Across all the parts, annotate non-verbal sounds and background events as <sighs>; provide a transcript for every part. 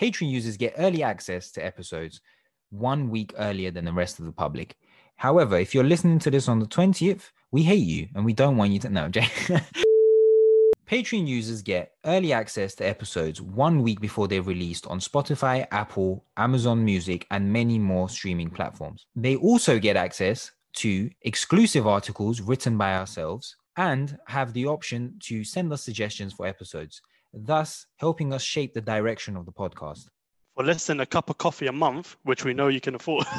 Patreon users get early access to episodes one week earlier than the rest of the public. However, if you're listening to this on the 20th, we hate you and we don't want you to know. <laughs> Patreon users get early access to episodes one week before they're released on Spotify, Apple, Amazon Music, and many more streaming platforms. They also get access to exclusive articles written by ourselves and have the option to send us suggestions for episodes, thus helping us shape the direction of the podcast. For less than a cup of coffee a month, which we know you can afford. <laughs>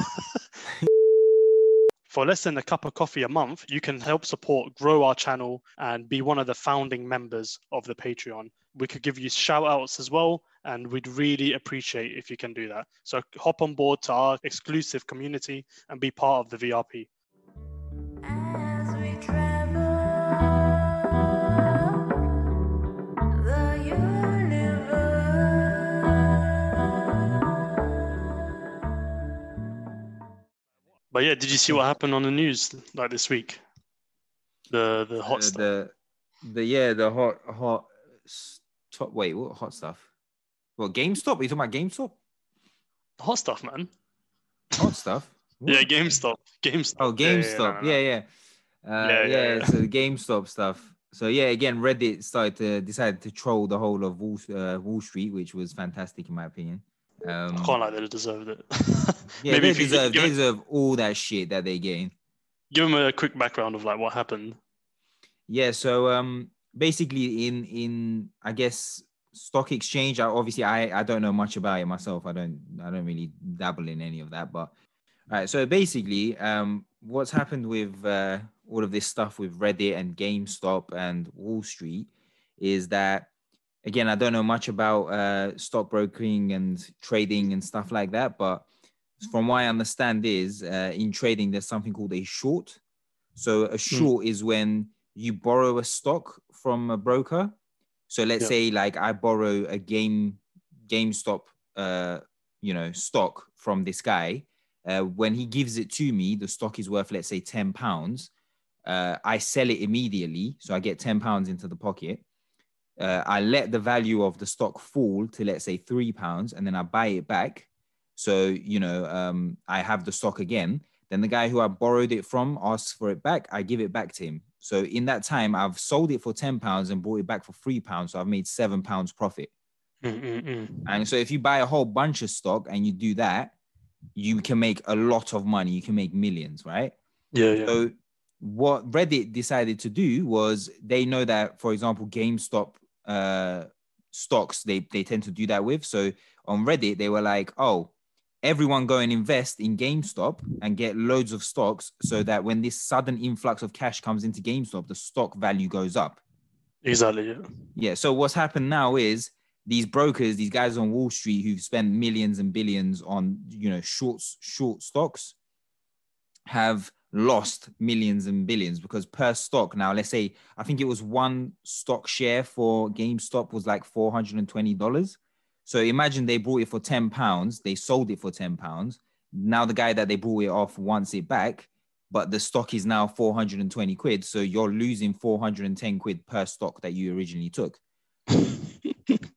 For less than a cup of coffee a month, you can help support grow our channel and be one of the founding members of the Patreon. We could give you shout outs as well, and we'd really appreciate if you can do that. So hop on board to our exclusive community and be part of the VRP. But yeah, did you see what happened on the news like this week? The the hot Uh, stuff. the the yeah the hot hot top wait what hot stuff what GameStop are you talking about GameStop hot stuff, man. hot stuff <laughs> Yeah? GameStop. GameStop. oh Yeah, yeah, yeah, GameStop no, no, no. yeah yeah uh, Yeah, yeah, yeah, yeah. so the GameStop stuff so yeah again Reddit started to decide to troll the whole of Wall uh, Wall Street which was fantastic in my opinion um I can't like that it deserved it. <laughs> yeah Maybe they if you deserve they it- deserve all that shit that they gain give them a quick background of like what happened. Yeah, so um basically in in I guess stock exchange, I obviously I I don't know much about it myself. I don't I don't really dabble in any of that, but all right, so basically um what's happened with uh all of this stuff with Reddit and GameStop and Wall Street is that again, I don't know much about uh stockbrokering and trading and stuff like that, but from what I understand is uh, in trading there's something called a short. So a short is when you borrow a stock from a broker. So let's Yeah. say like I borrow a game GameStop uh you know stock from this guy. Uh, when he gives it to me, the stock is worth let's say 10 pounds. Uh, I sell it immediately, so I get 10 pounds into the pocket. Uh, I let the value of the stock fall to let's say three pounds, and then I buy it back. So you know, um, I have the stock again. Then the guy who I borrowed it from asks for it back. I give it back to him. So in that time, I've sold it for ten pounds and bought it back for three pounds. So I've made seven pounds profit. Mm, mm, mm. And so if you buy a whole bunch of stock and you do that, you can make a lot of money. You can make millions, right? Yeah, yeah. So what Reddit decided to do was they know that, for example, GameStop uh, stocks they they tend to do that with. So on Reddit they were like, oh, everyone go and invest in GameStop and get loads of stocks, so that when this sudden influx of cash comes into GameStop, the stock value goes up. Exactly. Yeah. Yeah. So what's happened now is these brokers, these guys on Wall Street who've spent millions and billions on you know short short stocks, have lost millions and billions because per stock now, let's say I think it was one stock share for GameStop was like four hundred and twenty dollars. So imagine they bought it for ten pounds, they sold it for ten pounds. Now the guy that they bought it off wants it back, but the stock is now four hundred and twenty quid. So you're losing four hundred and ten quid per stock that you originally took. <laughs>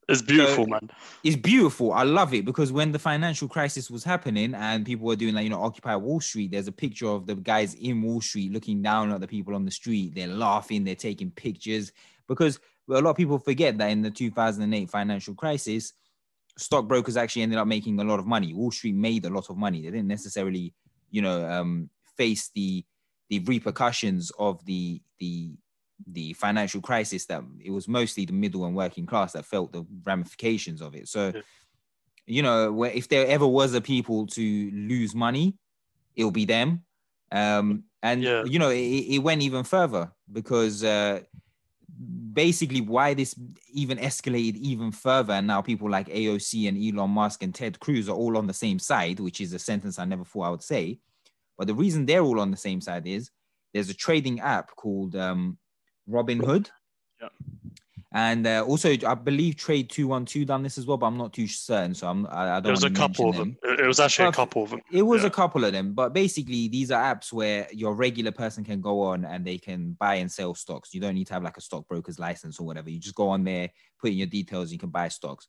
It's beautiful, So- man. it's beautiful. I love it because when the financial crisis was happening and people were doing like, you know, Occupy Wall Street, there's a picture of the guys in Wall Street looking down at the people on the street. They're laughing, they're taking pictures because a lot of people forget that in the 2008 financial crisis, stockbrokers actually ended up making a lot of money. Wall Street made a lot of money. They didn't necessarily, you know, um, face the the repercussions of the the the financial crisis that it was mostly the middle and working class that felt the ramifications of it. So, Yeah. you know, where if there ever was a people to lose money, it'll be them. Um, and Yeah. you know, it, it went even further because uh, basically why this even escalated even further, and now people like AOC and Elon Musk and Ted Cruz are all on the same side, which is a sentence I never thought I would say. But the reason they're all on the same side is there's a trading app called um, Robinhood. Yeah. And uh, also, I believe Trade Two One Two done this as well, but I'm not too certain. So I'm I, I don't. There was a couple of mention them. It was actually a couple of them. It was Yeah. a couple of them, but basically these are apps where your regular person can go on and they can buy and sell stocks. You don't need to have like a stockbroker's license or whatever. You just go on there, put in your details, you can buy stocks.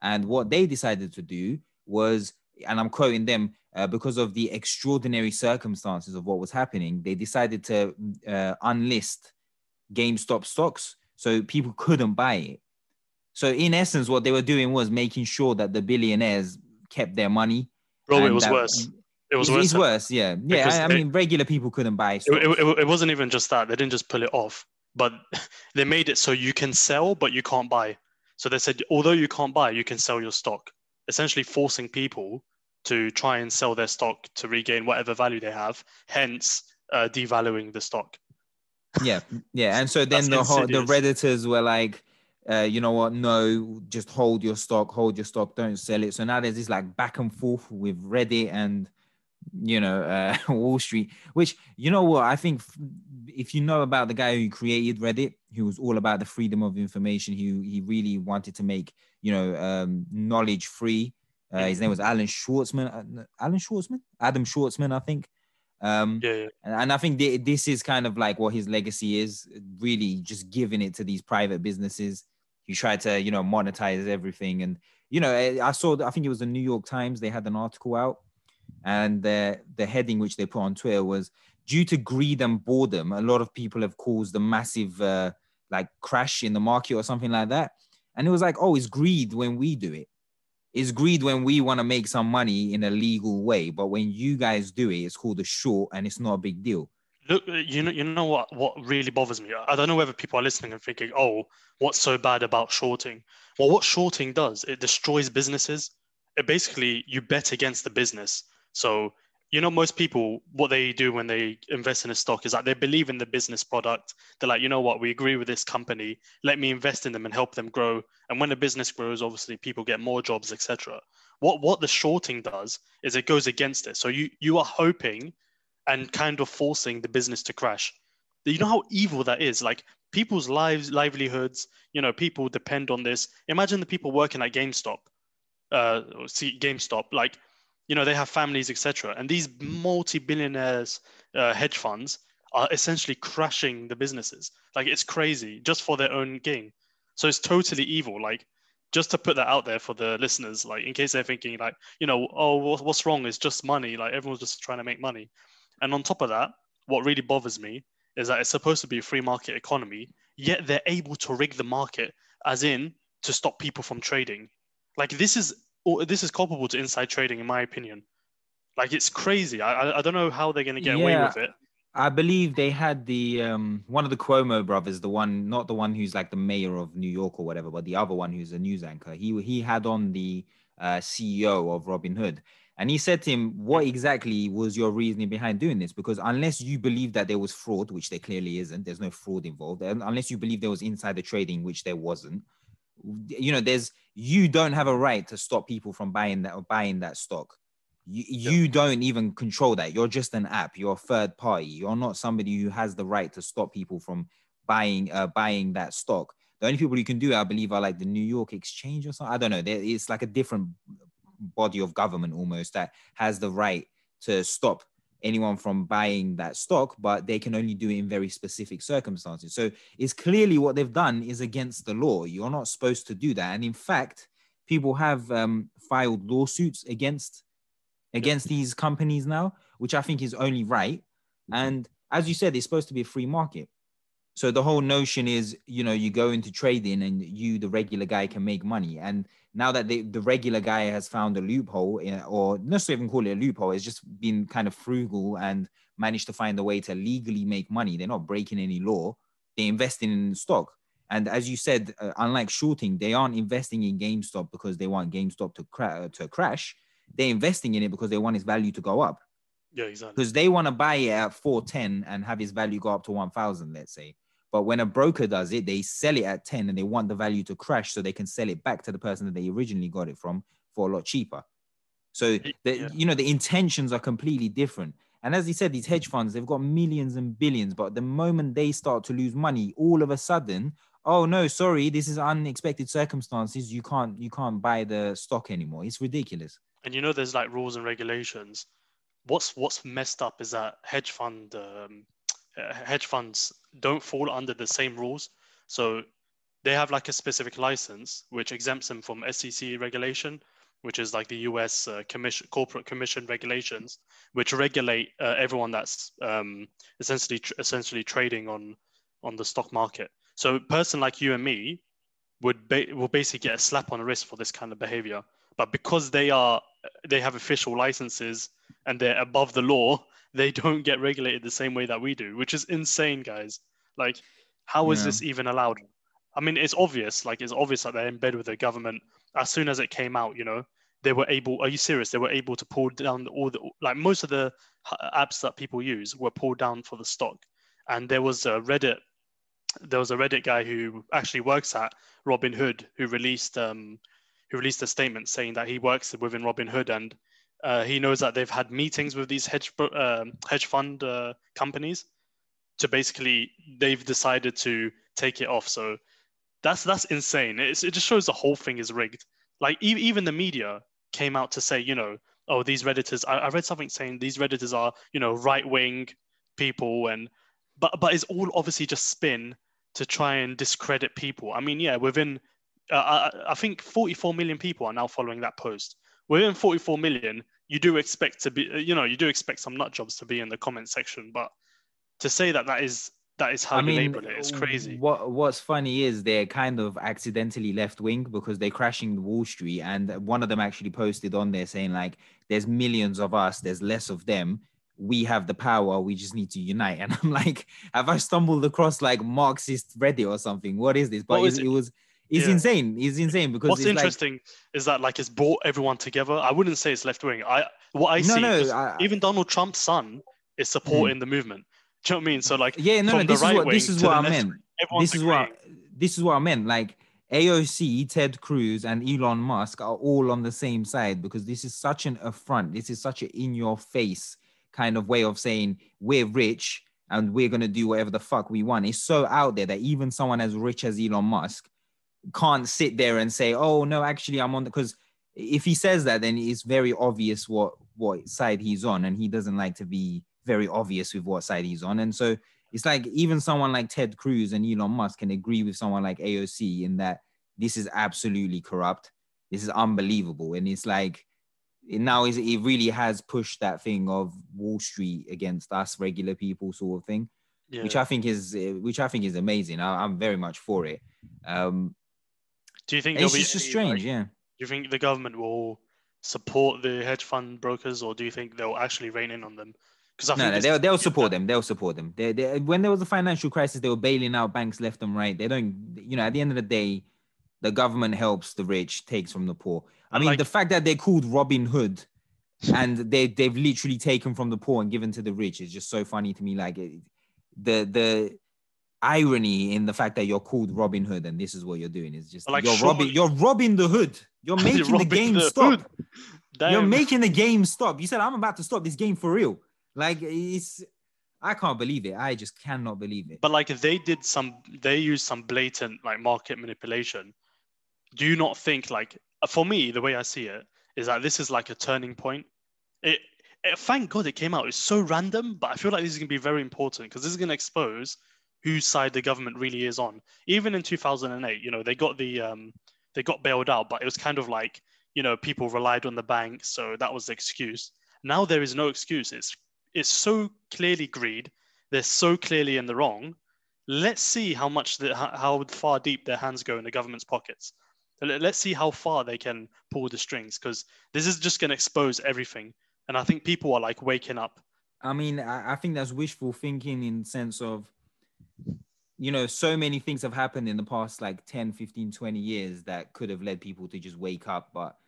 And what they decided to do was, and I'm quoting them, uh, because of the extraordinary circumstances of what was happening, they decided to uh, unlist GameStop stocks so people couldn't buy it. So in essence, what they were doing was making sure that the billionaires kept their money. Bro, it was that- worse. It was it's, worse. it's worse, yeah, yeah. I, I mean, regular people couldn't buy. It, it, it, it wasn't even just that. They didn't just pull it off, but <laughs> they made it so you can sell, but you can't buy. So they said, although you can't buy, you can sell your stock, essentially forcing people to try and sell their stock to regain whatever value they have, hence uh, devaluing the stock. Yeah, yeah. And so <laughs> then the whole the redditors were like, uh, you know what? No, just hold your stock, hold your stock, don't sell it. So now there's this like back and forth with Reddit and you know uh, <laughs> Wall Street. Which you know what? I think if you know about the guy who created Reddit, he was all about the freedom of information. He he really wanted to make you know um, knowledge free. Uh, his name was Alan Schwartzman. Uh, Alan Schwartzman, Adam Schwartzman, I think. Um, Yeah, yeah. and, and I think thi- this is kind of like what his legacy is really just giving it to these private businesses He tried to, you know, monetize everything. And, you know, I I saw, I think it was the New York Times, they had an article out and the, the heading which they put on Twitter was due to greed and boredom, a lot of people have caused a massive uh, like crash in the market or something like that. And it was like, oh, it's greed when we do it. It's greed when we want to make some money in a legal way, but when you guys do it, it's called a short and it's not a big deal. Look, uh, you know, you know what? What really bothers me? I don't know whether people are listening and thinking, "Oh, what's so bad about shorting?" Well, what shorting does, it destroys businesses. It basically you bet against the business. So you know, most people what they do when they invest in a stock is that they believe in the business product. They're like, you know what, we agree with this company. Let me invest in them and help them grow. And when the business grows, obviously people get more jobs, etc. What what the shorting does is it goes against it. So you you are hoping and kind of forcing the business to crash. You know how evil that is? Like people's lives, livelihoods, you know, people depend on this. Imagine the people working at GameStop, uh, see GameStop, like, you know, they have families, etc. And these multi-billionaires, uh, hedge funds are essentially crashing the businesses. Like it's crazy just for their own gain. So it's totally evil. Like just to put that out there for the listeners, like in case they're thinking like, you know, oh, what's wrong? It's just money. Like everyone's just trying to make money. And on top of that, what really bothers me is that it's supposed to be a free market economy, yet they're able to rig the market, as in to stop people from trading. Like this is or this is culpable to inside trading, in my opinion. Like it's crazy. I I, don't know how they're gonna get away with it. I believe they had the um one of the Cuomo brothers, the one not the one who's like the mayor of New York or whatever, but the other one who's a news anchor. He he had on the uh, CEO of Robinhood, and he said to him, "What exactly was your reasoning behind doing this? Because unless you believe that there was fraud, which there clearly isn't, there's no fraud involved. and Unless you believe there was insider trading, which there wasn't, you know, there's you don't have a right to stop people from buying that or buying that stock." you, you don't even control that. You're just an app. You're a third party. You're not somebody who has the right to stop people from buying uh, buying that stock. The only people you can do it, i believe are like the new york exchange or something. I don't know. There- it's like a different body of government almost that has the right to stop anyone from buying that stock but they can only do it in very specific circumstances. So it's clearly what they've done is against the law. You're not supposed to do that. And in fact people have um, filed lawsuits against against these companies now, which I think is only right. And as you said, it's supposed to be a free market. So the whole notion is, you know, you go into trading and you, the regular guy, can make money. And now that the, the regular guy has found a loophole, in, or not even call it a loophole, it's just been kind of frugal and managed to find a way to legally make money. They're not breaking any law. They're investing in stock. And as you said, uh, unlike shorting, they aren't investing in GameStop because they want GameStop to, cra- to crash they're investing in it because they want its value to go up Yeah, exactly. because they want to buy it at 410 and have its value go up to 1000 let's say but when a broker does it they sell it at 10 and they want the value to crash so they can sell it back to the person that they originally got it from for a lot cheaper. So the, yeah. you know the intentions are completely different. And as he said these hedge funds they've got millions and billions but the moment they start to lose money all of a sudden oh no sorry this is unexpected circumstances. You can't you can't buy the stock anymore. It's ridiculous. And you know there's like rules and regulations. What's what's messed up is that hedge fund um, uh, hedge funds don't fall under the same rules so they have like a specific license which exempts them from SEC regulation, which is like the US uh, commission, corporate commission regulations, which regulate uh, everyone that's um, essentially tr- essentially trading on on the stock market. So a person like you and me would ba- will basically get a slap on the wrist for this kind of behavior. But because they are they have official licenses and they're above the law, they don't get regulated the same way that we do, which is insane, guys. Like, how is Yeah. this even allowed? I mean, it's obvious. Like, it's obvious that they're in bed with the government. As soon as it came out, you know, they were able. Are you serious? They were able to pull down all the like most of the apps that people use were pulled down for the stock. And there was a Reddit. There was a Reddit guy who actually works at Robin Hood who released um, who released a statement saying that he works within Robin Hood and uh, he knows that they've had meetings with these hedge um hedge fund uh, companies to basically they've decided to take it off. So that's that's insane. It's, it just shows the whole thing is rigged. Like e- even the media came out to say, you know, oh these redditors. I, I read something saying these redditors are you know right wing people and but but it's all obviously just spin to try and discredit people. I mean, yeah, within uh, I, I think 44 million people are now following that post. Within 44 million, you do expect to be, uh, you know, you do expect some nut jobs to be in the comment section, but to say that that is that is how I mean, label it is crazy. What What's funny is they're kind of accidentally left wing because they're crashing Wall Street, and one of them actually posted on there saying like, "There's millions of us, there's less of them. We have the power. We just need to unite." <laughs> And I'm like, have I stumbled across like Marxist Reddit or something? What is this? But it's, it it? was. It's Yeah. insane. It's insane because What's it's like- interesting is that like it's brought everyone together. I wouldn't say it's left wing. I what I no, see, no. I- even Donald Trump's son is supporting hmm. the movement. Do you know what I mean? So like, yeah, no, no. This is right what this is what I meant. this is what this is what I meant. Like AOC, Ted Cruz, and Elon Musk are all on the same side because this is such an affront. This is such an in-your-face kind of way of saying we're rich and we're gonna do whatever the fuck we want. It's so out there that even someone as rich as Elon Musk can't sit there and say, "Oh no, actually, I'm on." the." Because if he says that, then it's very obvious what what side he's on, and he doesn't like to be very obvious with what side he's on. And so it's like even someone like Ted Cruz and Elon Musk can agree with someone like AOC in that this is absolutely corrupt. This is unbelievable, and it's like it now is it really has pushed that thing of Wall Street against us regular people sort of thing Yeah. which I think is which I think is amazing. I, I'm very much for it. Um, do you think it's just any, strange, like, yeah. Do you think the government will support the hedge fund brokers, or do you think they'll actually rein in on them? Because I No, think no, they'll they'll support them. They'll support them. They, they, when there was a financial crisis, they were bailing out banks left and right. They don't, you know, at the end of the day, the government helps the rich, takes from the poor. I mean, Like- the fact that they're called Robin Hood and they they've literally taken from the poor and given to the rich is just so funny to me. Like it, the the irony in the fact that you're called Robin Hood and this is what you're doing is just Like, you're robbing you're robbing the hood. You're <laughs> making the game the stop. You're making the game stop. You said I'm about to stop this game for real. Like it's I can't believe it. I just cannot believe it. But like if they did some, they used some blatant like market manipulation. Do you not think like for me the way I see it is that this is like a turning point. It, it thank God it came out. It's so random, but I feel like this is gonna be very important because this is gonna expose whose side the government really is on. Even in 2008, you know, they got the um, they got bailed out, but it was kind of like you know people relied on the bank, so that was the excuse. Now there is no excuse. It's it's so clearly greed. They're so clearly in the wrong. Let's see how much the, how far deep their hands go in the government's pockets. Let- Let's see how far they can pull the strings because this is just going to expose everything. And I think people are like waking up. I mean, I, I think that's wishful thinking in sense of, you know, so many things have happened in the past like 10, 15, 20 years that could have led people to just wake up, but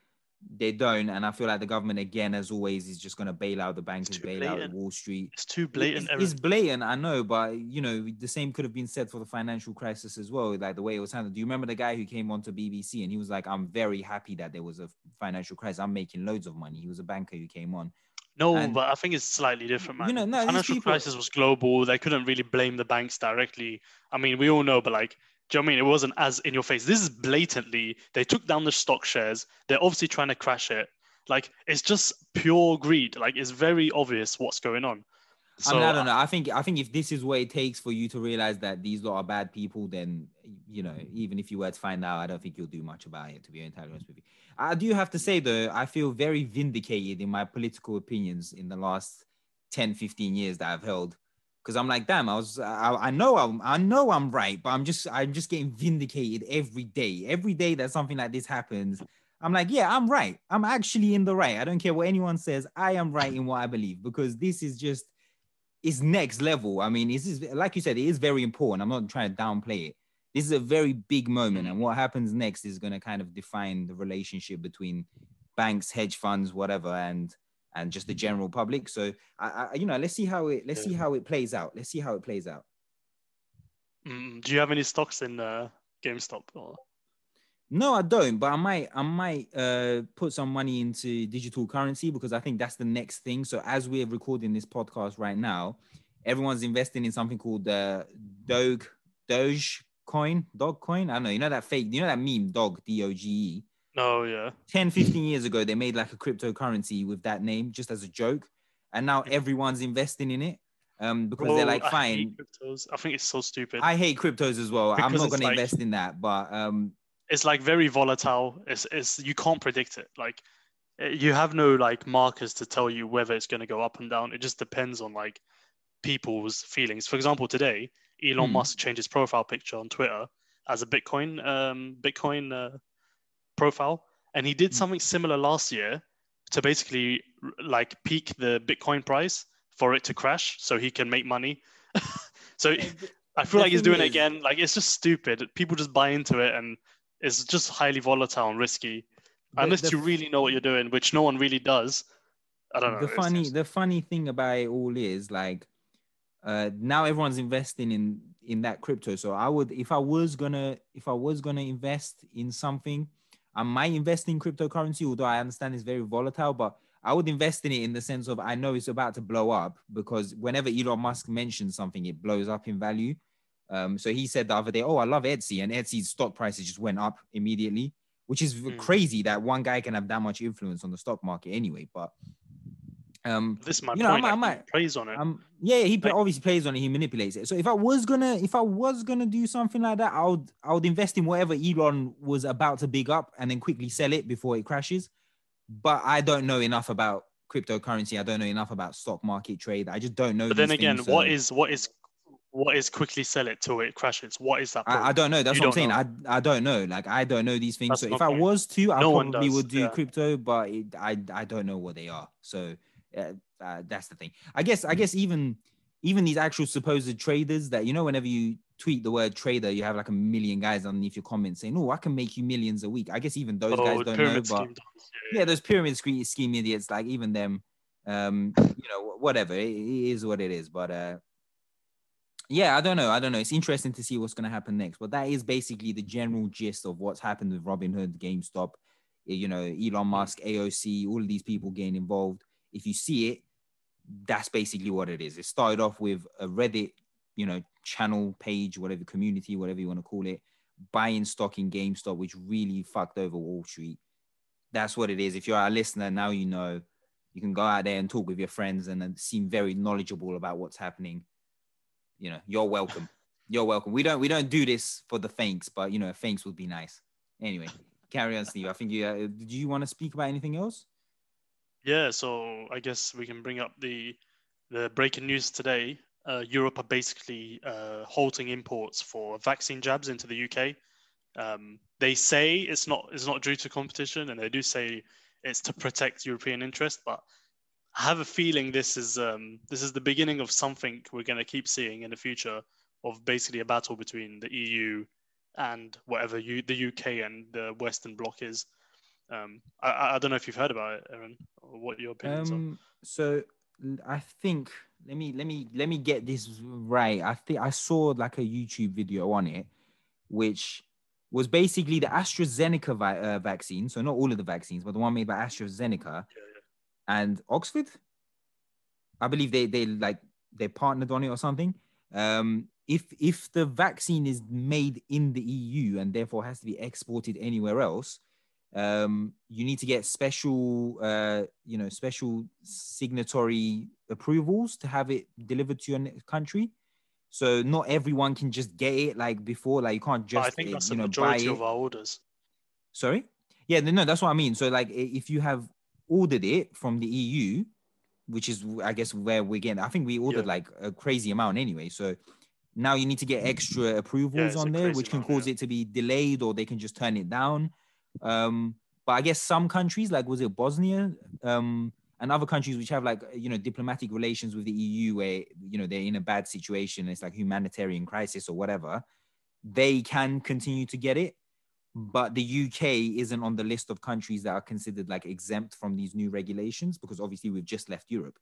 they don't. And I feel like the government, again, as always, is just going to bail out the bankers, bail out. Wall Street. It's too blatant. It's, it's blatant, I know, but you know, the same could have been said for the financial crisis as well, like the way it was handled. Do you remember the guy who came onto BBC and he was like, I'm very happy that there was a financial crisis. I'm making loads of money. He was a banker who came on. No, And- but I think it's slightly different, man. You know, no, financial people- crisis was global. They couldn't really blame the banks directly. I mean, we all know, but like, do you know what I mean? It wasn't as in your face. This is blatantly they took down the stock shares. They're obviously trying to crash it. Like, it's just pure greed. Like, it's very obvious what's going on. I mean, I don't know. I think I think if this is what it takes for you to realize that these lot are bad people, then you know, even if you were to find out, I don't think you'll do much about it. To be entirely honest with you, I do have to say though, I feel very vindicated in my political opinions in the last 10, 15 years that I've held. Because I'm like, damn, I was, I, I know, I'm, I know I'm right, but I'm just, I'm just getting vindicated every day. Every day that something like this happens, I'm like, yeah, I'm right. I'm actually in the right. I don't care what anyone says. I am right in what I believe because this is just, it's next level. I mean, this is like you said, it is very important. I'm not trying to downplay it. This is a very big moment, and what happens next is going to kind of define the relationship between banks, hedge funds, whatever, and and just the general public. So, I, I you know, let's see how it let's see how it plays out. Let's see how it plays out. Mm, do you have any stocks in uh, GameStop? Or... No, I don't, but I might I might uh put some money into digital currency because I think that's the next thing. So as we're recording this podcast right now, everyone's investing in something called the uh, Doge Doge coin, dog coin. I don't know, you know that fake, you know that meme, dog, D-O-G-E. No, yeah. 10, 15 years ago, they made like a cryptocurrency with that name just as a joke. And now everyone's investing in it. Um, because they're like, I fine. I think it's so stupid. I hate cryptos as well. I'm not going to invest in that, but um, it's like very volatile. It's, it's you can't predict it. Like eh, you have no like markers to tell you whether it's going to go up and down. It just depends on like people's feelings. For example, today Elon Hmm. Musk changed his profile picture on Twitter as a Bitcoin um, Bitcoin uh, profile, and he did Hmm. something similar last year to basically like peak the Bitcoin price for it to crash so he can make money. <laughs> so I feel the like he's thing doing it again. Like it's just stupid. People just buy into it, and it's just highly volatile and risky. the- Unless the you really know what you're doing, which no one really does. I don't know. the funny just- the funny thing about it all is like uh now everyone's investing in in that crypto. So i would if i was gonna if i was gonna invest in something i might invest in cryptocurrency? Although i understand it's very volatile but i would invest in it in the sense of i know it's about to blow up because whenever elon musk mentions something it blows up in value. Um so he said the other day oh i love etsy and etsy's stock prices just went up immediately which is Hmm. crazy that one guy can have that much influence on the stock market anyway but um this is my you know, I point. might- I he might- plays on it. um, yeah, he Like- obviously plays on it. He manipulates it. So if I was gonna, if I was gonna do something like that, I would, I would invest in whatever Elon was about to big up and then quickly sell it before it crashes. But I don't know enough about cryptocurrency. I don't know enough about stock market trade. I just don't know. but then again, things, what so is what is what is quickly sell it till it crashes? What is that? I, I don't know. That's You what I'm saying. I, I don't know. Like I don't know these things. That's so if I point. was to, I No probably would do yeah. crypto, but it, I I don't know what they are. So uh, uh, that's the thing. I guess I guess even even these actual supposed traders that you know whenever you tweet the word trader, you have like a million guys underneath your comments saying, "Oh, I can make you millions a week." I guess even those Oh, guys don't know, but yeah, yeah, those pyramid scheme, scheme idiots, like even them, um, you know, whatever. It, it is what it is. But uh, yeah, I don't know. I don't know. It's interesting to see what's going to happen next. But that is basically the general gist of what's happened with Robinhood, GameStop, eh, you know, Elon Musk, AOC, all of these people getting involved. If you see it, that's basically what it is. It started off with a Reddit, you know, channel page, whatever community, whatever you want to call it, buying stock in GameStop, which really fucked over Wall Street that's what it is. If you're a listener, now you know you can go out there and talk with your friends and seem very knowledgeable about what's happening. You know, you're welcome. You're welcome. We don't we don't do this for the thanks, but you know, thanks would be nice. Anyway, carry on, Steve. I think you uh, did you want to speak about anything else? Yeah, so I guess we can bring up the the breaking news today. Uh, Europe are basically uh, halting imports for vaccine jabs into the UK. Um, they say it's not it's not due to competition, and they do say it's to protect European interest. But I have a feeling this is um, this is the beginning of something we're going to keep seeing in the future of basically a battle between the EU and whatever you, the UK and the Western Bloc is. Um, I- I, don't know if you've heard about it, Aaron, or what your opinions are. Um, so I think let me let me let me get this right. I think I saw like a YouTube video on it, which was basically the AstraZeneca vi- uh, vaccine. So not all of the vaccines, but the one made by AstraZeneca and Oxford. I believe they they like they partnered on it or something. Um, if if the vaccine is made in the EU and therefore has to be exported anywhere else, um, you need to get special, uh, you know, special signatory approvals to have it delivered to your country. So not everyone can just get it like before. Like you can't just, I think uh, that's you the know, buy majority it. of our orders. Sorry. Yeah, no, that's what I mean. So like, if you have ordered it from the EU, which is I guess where we're getting. I think we ordered Yeah. like a crazy amount anyway. So now you need to get extra approvals a on there, which can amount, cause yeah. it to be delayed, or they can just turn it down. Um, but I guess some countries, like was it Bosnia, um, and other countries which have like you know diplomatic relations with the EU, where you know they're in a bad situation, it's like humanitarian crisis or whatever, they can continue to get it. But the UK isn't on the list of countries that are considered like exempt from these new regulations because obviously we've just left Europe.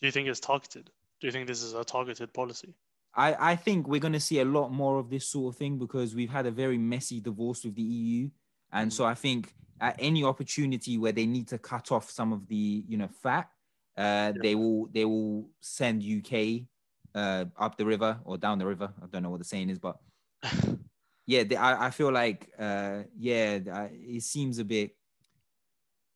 Do you think it's targeted? Do you think this is a targeted policy? I, I think we're going to see a lot more of this sort of thing because we've had a very messy divorce with the EU. And so I think at any opportunity where they need to cut off some of the, you know, fat, uh, they will they will send UK uh, up the river or down the river. I don't know what the saying is, but <laughs> yeah, they, I, I feel like uh, yeah, I- it seems a bit.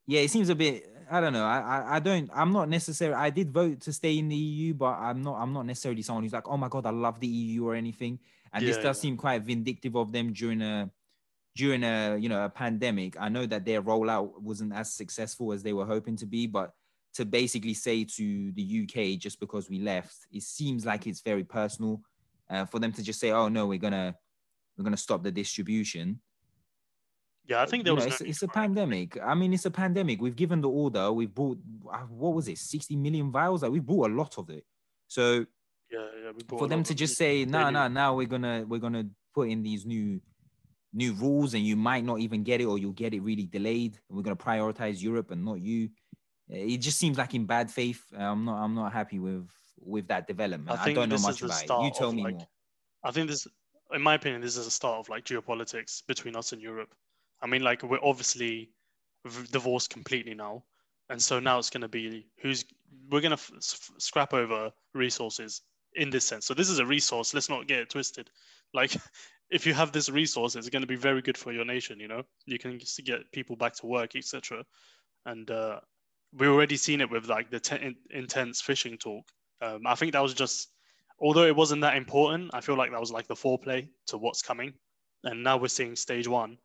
Yeah, it seems a bit. I don't know. I, I I don't. I'm not necessarily. I did vote to stay in the EU, but I'm not. I'm not necessarily someone who's like, oh my god, I love the EU or anything. And this does yeah. seem quite vindictive of them during a during a you know a pandemic. I know that their rollout wasn't as successful as they were hoping to be, but to basically say to the UK just because we left, it seems like it's very personal. Uh, for them to just say, oh no, we're gonna we're gonna stop the distribution. Yeah, I think there You know, was. it's, it's a pandemic. I mean, it's a pandemic. We've given the order. We've bought uh, what was it, sixty million vials? Like we bought a lot of it. So Yeah, yeah. We bought for them to just say, no, no, now we're gonna we're gonna put in these new new rules, and you might not even get it, or you'll get it really delayed. And we're gonna prioritize Europe and not you. It just seems like in bad faith. I'm not. I'm not happy with with that development. I I, don't know much the about it. You tell me like, more. I think this, in my opinion, this is a start of like geopolitics between us and Europe. I mean, like we're obviously divorced completely now, and so now it's going to be who's we're going to f- scrap over resources in this sense. So this is a resource. Let's not get it twisted. Like, if you have this resource, it's going to be very good for your nation. You know, you can get people back to work, etc. And uh, we already seen it with like the te- intense fishing talk. Um, I think that was just although it wasn't that important, I feel like that was like the foreplay to what's coming. And now we're seeing stage one.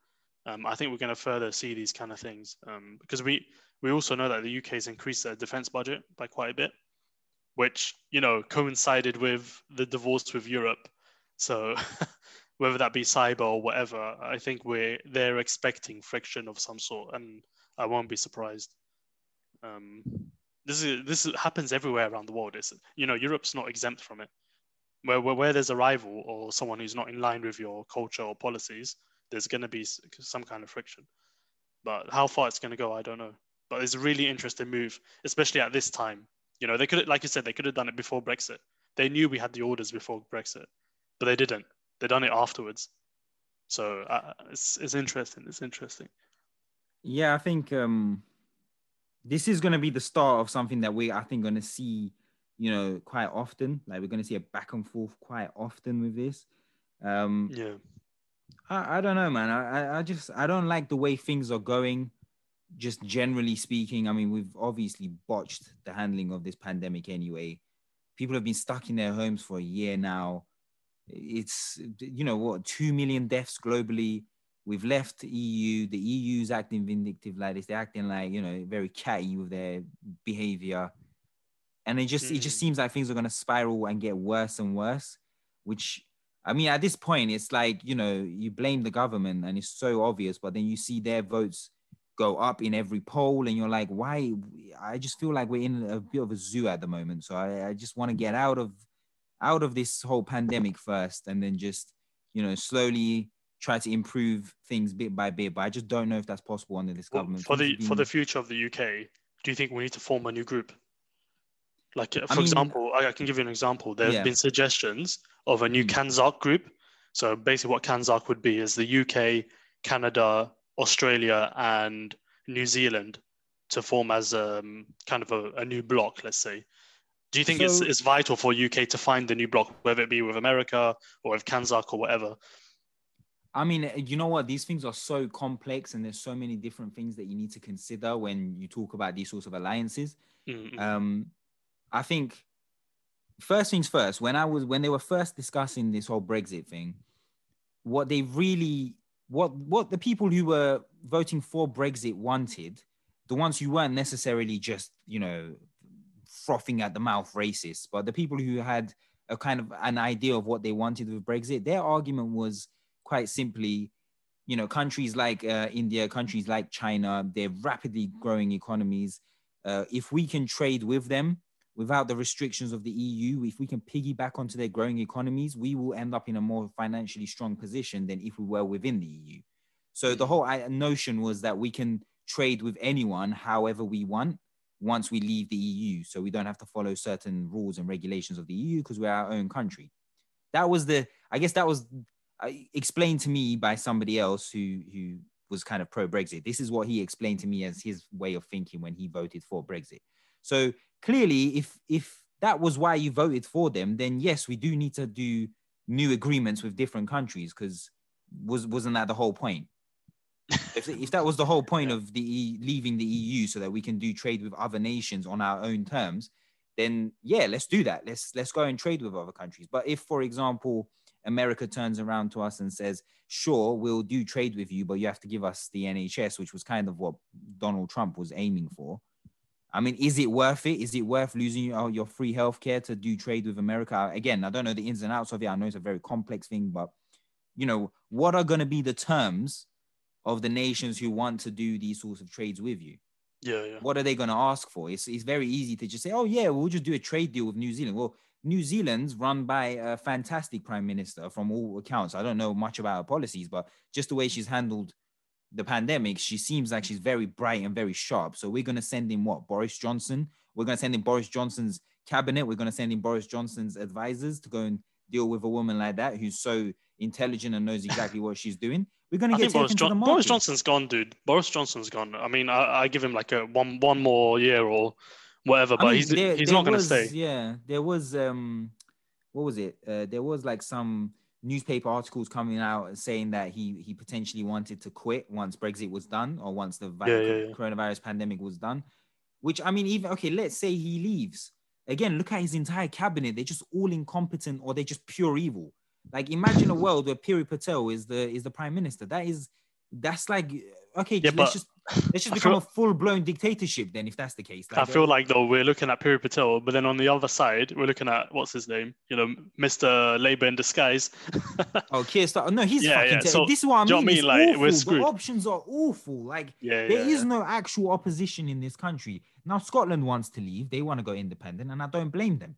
Um, I think we're going to further see these kind of things um, because we we also know that the UK has increased their defense budget by quite a bit, which you know coincided with the divorce with Europe. So <laughs> whether that be cyber or whatever, I think we're they're expecting friction of some sort, and I won't be surprised. Um, this is this happens everywhere around the world. It's you know Europe's not exempt from it. Where, where where there's a rival or someone who's not in line with your culture or policies, there's going to be some kind of friction. But how far it's going to go, I don't know. But it's a really interesting move, especially at this time. You know, they could, like you said, they could have done it before Brexit. They knew we had the orders before Brexit, but they didn't. They done it afterwards. So uh, it's it's interesting. It's interesting. Yeah, I think um this is gonna be the start of something that we I think gonna see, you know, quite often. Like we're gonna see a back and forth quite often with this. Um Yeah. I, I don't know, man. I- I just I don't like the way things are going. Just generally speaking, I mean, we've obviously botched the handling of this pandemic anyway. People have been stuck in their homes for a year now. It's you know what, two million deaths globally. We've left the EU. The EU's acting vindictive like this. They're acting like you know very catty with their behavior, and it just it just Mm. seems like things are gonna spiral and get worse and worse. Which I mean, at this point, it's like, you know, you blame the government and it's so obvious, but then you see their votes go up in every poll and you're like, why? I just feel like we're in a bit of a zoo at the moment. So I, I just want to get out of out of this whole pandemic first and then just, you know, slowly try to improve things bit by bit. But I just don't know if that's possible under this Well, government. for the for the future of the UK, do you think we need to form a new group? Like, uh, I for mean- example, I, can give you an example. There have Yeah. been suggestions of a new Mm. CANZUK group. So basically, what CANZUK would be is the UK, Canada, Australia, and New Zealand to form as um, kind of a, a new block, let's say. Do you think it's, So- it's vital for UK to find the new block, whether it be with America or with CANZUK or whatever? I mean, you know what? These things are so complex, and there's so many different things that you need to consider when you talk about these sorts of alliances. Mm, mm. Um, I think first things first. When I was when they were first discussing this whole Brexit thing, what they really what what the people who were voting for Brexit wanted, the ones who weren't necessarily just you know frothing at the mouth racists, but the people who had a kind of an idea of what they wanted with Brexit, their argument was quite simply, you know, countries like uh, India, countries like China, they're rapidly growing economies. Uh, if we can trade with them without the restrictions of the EU, if we can piggyback onto their growing economies, we will end up in a more financially strong position than if we were within the EU. So the whole notion was that we can trade with anyone however we want once we leave the EU. So we don't have to follow certain rules and regulations of the EU because we're our own country. That was the, I guess that was uh, explained to me by somebody else who who was kind of pro Brexit. This is what he explained to me as his way of thinking when he voted for Brexit. So clearly, if if that was why you voted for them, then yes, we do need to do new agreements with different countries because was wasn't that the whole point? If, if that was the whole point of the E- leaving the EU so that we can do trade with other nations on our own terms, then yeah, let's do that. Let's let's go and trade with other countries. But if, for example, America turns around to us and says, "Sure, we'll do trade with you, but you have to give us the NHS," which was kind of what Donald Trump was aiming for. I mean, is it worth it? Is it worth losing your, your free healthcare to do trade with America? Again, I don't know the ins and outs of it. I know it's a very complex thing, but you know, what are going to be the terms of the nations who want to do these sorts of trades with you? Yeah, yeah. What are they going to ask for? It's, it's very easy to just say, oh, yeah, we'll just do a trade deal with New Zealand. Well, New Zealand's run by a fantastic prime minister from all accounts. I don't know much about her policies, but just the way she's handled the pandemic, she seems like she's very bright and very sharp. So we're going to send in what? Boris Johnson. We're going to send in Boris Johnson's cabinet. We're going to send in Boris Johnson's advisors to go and deal with a woman like that who's so intelligent and knows exactly what she's doing. We're going to get Boris, taken to the John-. Boris Johnson's gone, dude. Boris Johnson's gone. I mean, I, I give him like a one one more year or whatever, I but mean, he's there- he's there not going to stay. Yeah, there was um, what was it? Uh, there was like some newspaper articles coming out saying that he he potentially wanted to quit once Brexit was done or once the vi- Yeah, yeah, yeah. coronavirus pandemic was done. Which I mean, even okay, let's say he leaves. Again, look at his entire cabinet. They're just all incompetent or they're just pure evil. Like imagine a world where Priti Patel is the is the prime minister. That is that's like okay, Yeah, let's just let's just I become feel- a full-blown dictatorship then if that's the case. I feel like though we're looking at Priti Patel, but then on the other side we're looking at what's his name? You know, Mr. Labour in disguise. <laughs> Oh, Keir Starmer. No, he's Yeah, fucking. yeah, so- this is what I mean. what I mean? Like, awful. we're screwed. The options are awful. Like yeah, there is no actual opposition in this country. Now Scotland wants to leave. They want to go independent, and I don't blame them.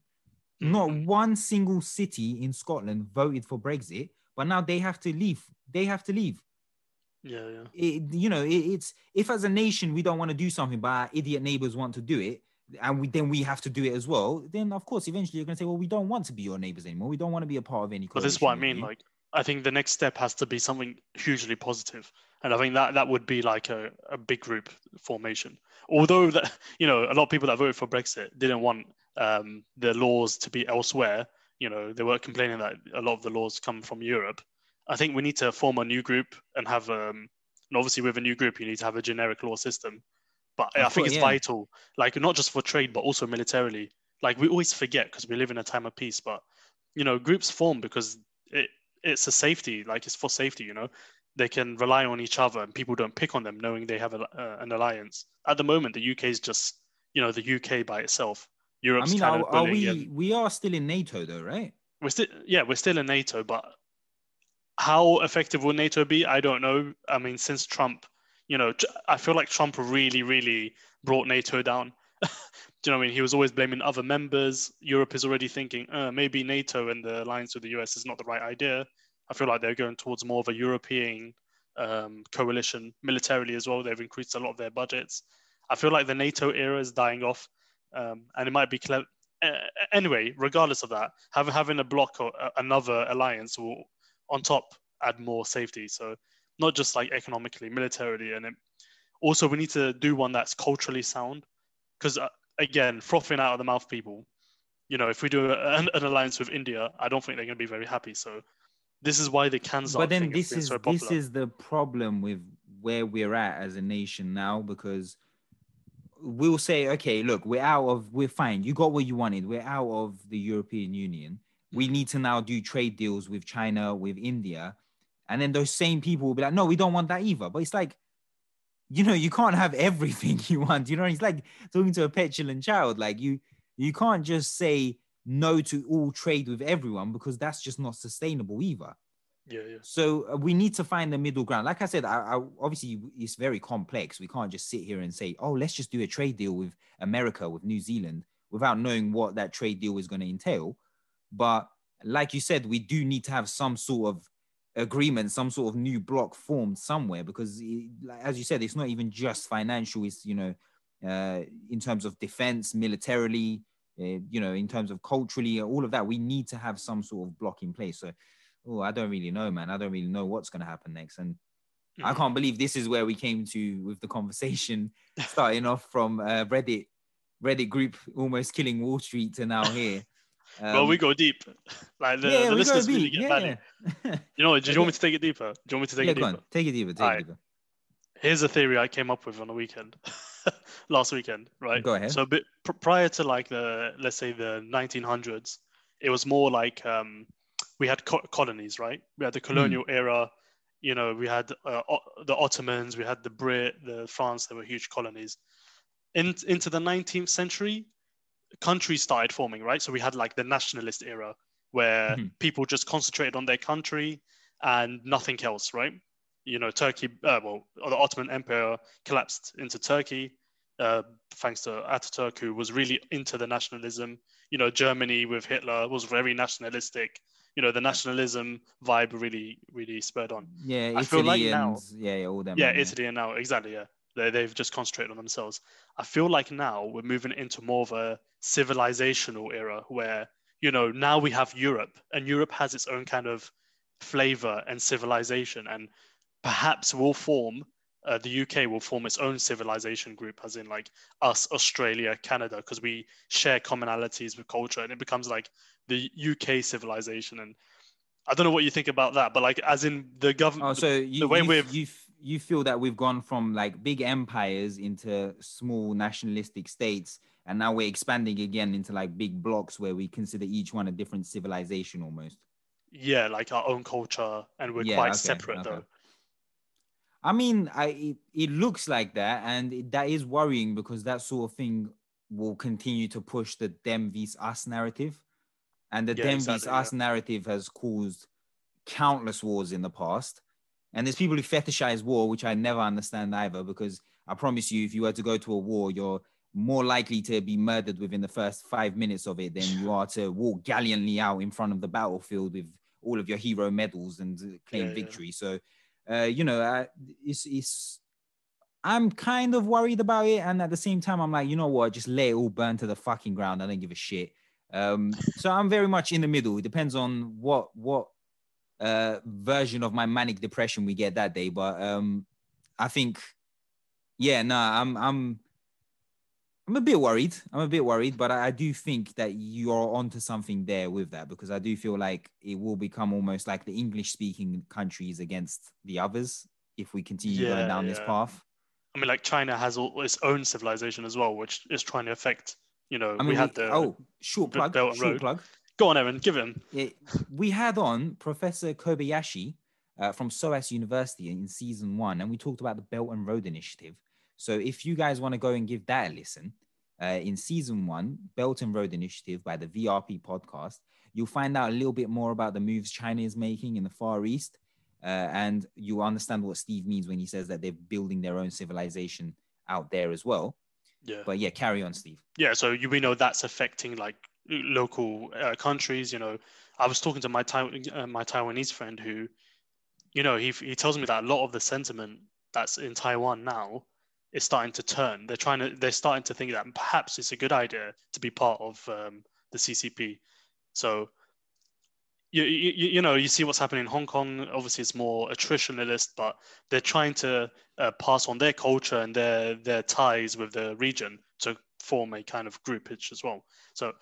Not Mhm. one single city in Scotland voted for Brexit, but now they have to leave. They have to leave. yeah, yeah. It, you know, it, it's if as a nation we don't want to do something, but our idiot neighbors want to do it, and we then we have to do it as well. Then of course, eventually you're going to say, well, we don't want to be your neighbors anymore. We don't want to be a part of any. But this is what I mean. Like, I think the next step has to be something hugely positive, and I think that that would be like a, a big group formation. Although that you know a lot of people that voted for Brexit didn't want um, the laws to be elsewhere. You know, they were complaining that a lot of the laws come from Europe. I think we need to form a new group and have, um, and obviously with a new group, you need to have a generic law system. But I Of think it's yeah. vital, like not just for trade, but also militarily. Like we always forget because we live in a time of peace, but you know, groups form because it it's a safety, like it's for safety. You know, they can rely on each other, and people don't pick on them, knowing they have a, uh, an alliance. At the moment, the UK is just, you know, the UK by itself. I Europe's mean, kind are, are we we are still in NATO though, right? we're still yeah we're still in nato but how effective will nato be? I don't know. I mean since trump you know i feel like trump really really brought nato down. <laughs> Do you know what i mean? He was always blaming other members. Europe is already thinking uh, maybe nato and the alliance with the us is not the right idea i feel like they're going towards more of a european um, coalition militarily as well they've increased a lot of their budgets i feel like the nato era is dying off um, and it might be clever uh, anyway, regardless of that, having having a block or uh, another alliance will, on top, add more safety. So not just like economically, militarily, and it, also we need to do one that's culturally sound. Because uh, again, frothing out of the mouth people, you know, if we do a, an, an alliance with India, I don't think they're going to be very happy. So This is why the cans but then this is so this is the problem with where we're at as a nation now because we'll say okay look we're out of we're fine. You got what you wanted. We're out of the european union. We Mm. need to now do trade deals with china with india. And then those same people will be like no we don't want that either. But it's like you know you can't have <laughs> everything you want. You know it's like talking to a petulant child. Like you you can't just say no to all trade with everyone because that's just not sustainable either yeah, yeah. so uh, we need to find the middle ground. Like I said, I, I, obviously it's very complex. We can't just sit here and say, "Oh, let's just do a trade deal with America, with New Zealand," without knowing what that trade deal is going to entail. But like you said, we do need to have some sort of agreement, some sort of new block formed somewhere, because it, as you said, it's not even just financial. It's you know, uh, in terms of defense, militarily, uh, you know, in terms of culturally, all of that. We need to have some sort of block in place. So oh, I don't really know, man. I don't really know what's going to happen next. And I Mhm. can't believe this is where we came to with the conversation, <laughs> starting off from uh, Reddit, Reddit group almost killing Wall Street to now here. <laughs> well, we Um, go deep. <laughs> Like the, yeah, the listeners really get Yeah, yeah. You know, do you want me to take it deeper? Do you want me to take yeah, it deeper? Take it deeper. Take Alright. it deeper. Here's a theory I came up with on the weekend, <laughs> last weekend, right? Go ahead. So, bit pr- prior to like the let's say the 1900s, it was more like um, we had co- colonies, right? We had the Hmm. colonial era. You know, we had uh, O- the Ottomans, we had the Brit, the France. They were huge colonies. In, into the 19th century, countries started forming, right? So we had like the nationalist era, where Mhm. people just concentrated on their country and nothing else, right? You know, Turkey, uh, well, the Ottoman Empire collapsed into Turkey, uh, thanks to Ataturk, who was really into the nationalism. You know, Germany with Hitler was very nationalistic. You know, the nationalism vibe really, really spurred on. Yeah, I feel Italy like and now- yeah, yeah, all them. Yeah, man, Italy and now exactly. Yeah, they they've just concentrated on themselves. I feel like now we're moving into more of a civilizational era where you know now we have Europe and Europe has its own kind of flavor and civilization and perhaps will form. Uh, the UK will form its own civilization group, as in like us, Australia, Canada, because we share commonalities with culture, and it becomes like the UK civilization. And I don't know what you think about that, but like as in the government, Oh, so you way you, you you feel that we've gone from like big empires into small nationalistic states, and now we're expanding again into like big blocks where we consider each one a different civilization almost. yeah, like our own culture, and we're Yeah, quite okay, separate okay. though. I mean, I it, it looks like that, and it, that is worrying because that sort of thing will continue to push the them vs us narrative, and the Yeah, them exactly, vs us narrative has caused countless wars in the past, and there's people who fetishize war, which I never understand either. Because I promise you, if you were to go to a war, you're more likely to be murdered within the first five minutes of it than you <sighs> are to walk gallantly out in front of the battlefield with all of your hero medals and uh, claim Yeah, yeah. victory. So uh, you know, uh, it's it's. I'm kind of worried about it, and at the same time, I'm like, you know what? Just let it all burn to the fucking ground. I don't give a shit. Um, so I'm very much in the middle. It depends on what what uh, version of my manic depression we get that day. But um, I think, yeah, no, I'm I'm I'm a bit worried. I'm a bit worried, but I, I do think that you're onto something there with that because I do feel like it will become almost like the English speaking countries against the others if we continue Yeah, going down this path. I mean, like China has all, its own civilization as well, which is trying to affect. You know, I mean, we we had the. oh, short plug, Belt and short Road. plug. Go on, Evan, give him. it, we had on Professor Kobayashi uh, from SOAS University in season one, and we talked about the Belt and Road Initiative. So if you guys want to go and give that a listen, uh, in season one, Belt and Road Initiative by the VRP podcast, you'll find out a little bit more about the moves China is making in the Far East. Uh, and you understand what Steve means when he says that they're building their own civilization out there as well. Yeah. But yeah, carry on, Steve. yeah so you, we know that's affecting like local uh, countries you know i was talking to my Taiwan, uh, my taiwanese friend who you know he, he tells me that a lot of the sentiment that's in taiwan now is starting to turn they're trying to they're starting to think that perhaps it's a good idea to be part of um, the ccp so you, you, you know you see what's happening in hong kong obviously it's more attritionalist but they're trying to uh, pass on their culture and their their ties with the region to form a kind of groupage as well. So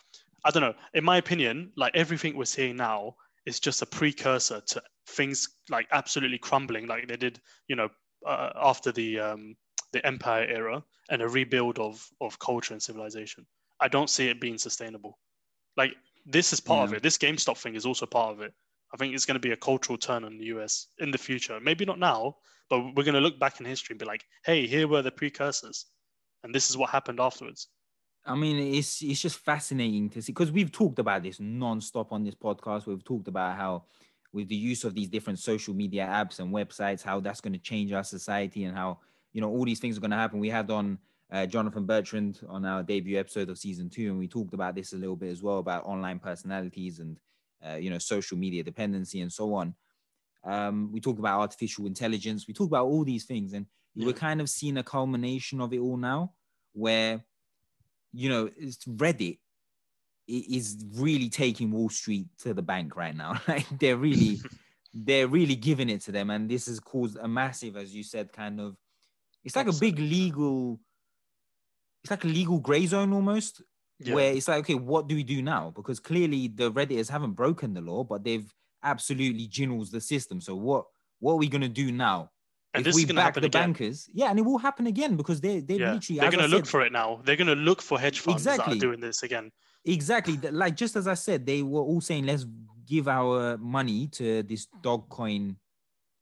I don't know. In my opinion, like everything we're seeing now is just a precursor to things like absolutely crumbling, like they did, you know, uh, after the um, the empire era and a rebuild of of culture and civilization. I don't see it being sustainable. Like this is part of it. This GameStop thing is also part of it. I think it's going to be a cultural turn in the US in the future. Maybe not now, but we're going to look back in history and be like, hey, here were the precursors, and this is what happened afterwards. I mean, it's it's just fascinating to see because we've talked about this non-stop on this podcast. We've talked about how with the use of these different social media apps and websites, how that's going to change our society and how you know all these things are going to happen. We had on uh, Jonathan Bertrand on our debut episode of season two, and we talked about this a little bit as well about online personalities and uh, you know social media dependency and so on. Um, we talked about artificial intelligence. We talked about all these things, and Yeah. we're kind of seeing a culmination of it all now, where you know, it's Reddit is really taking Wall Street to the bank right now. <laughs> Like they're really, <laughs> they're really giving it to them, and this has caused a massive, as you said, kind of. It's like a big legal. It's like a legal gray zone almost, Yeah. where it's like, okay, what do we do now? Because clearly the Redditors haven't broken the law, but they've absolutely jinnels the system. So what? What are we gonna do now? and if this we is going to back happen the again. bankers, yeah, and it will happen again because they they Yeah. literally They're going to look said- for it now. They're going to look for hedge funds that Exactly. are doing this again. Exactly. Like just as I said, they were all saying let's give our money to this dog coin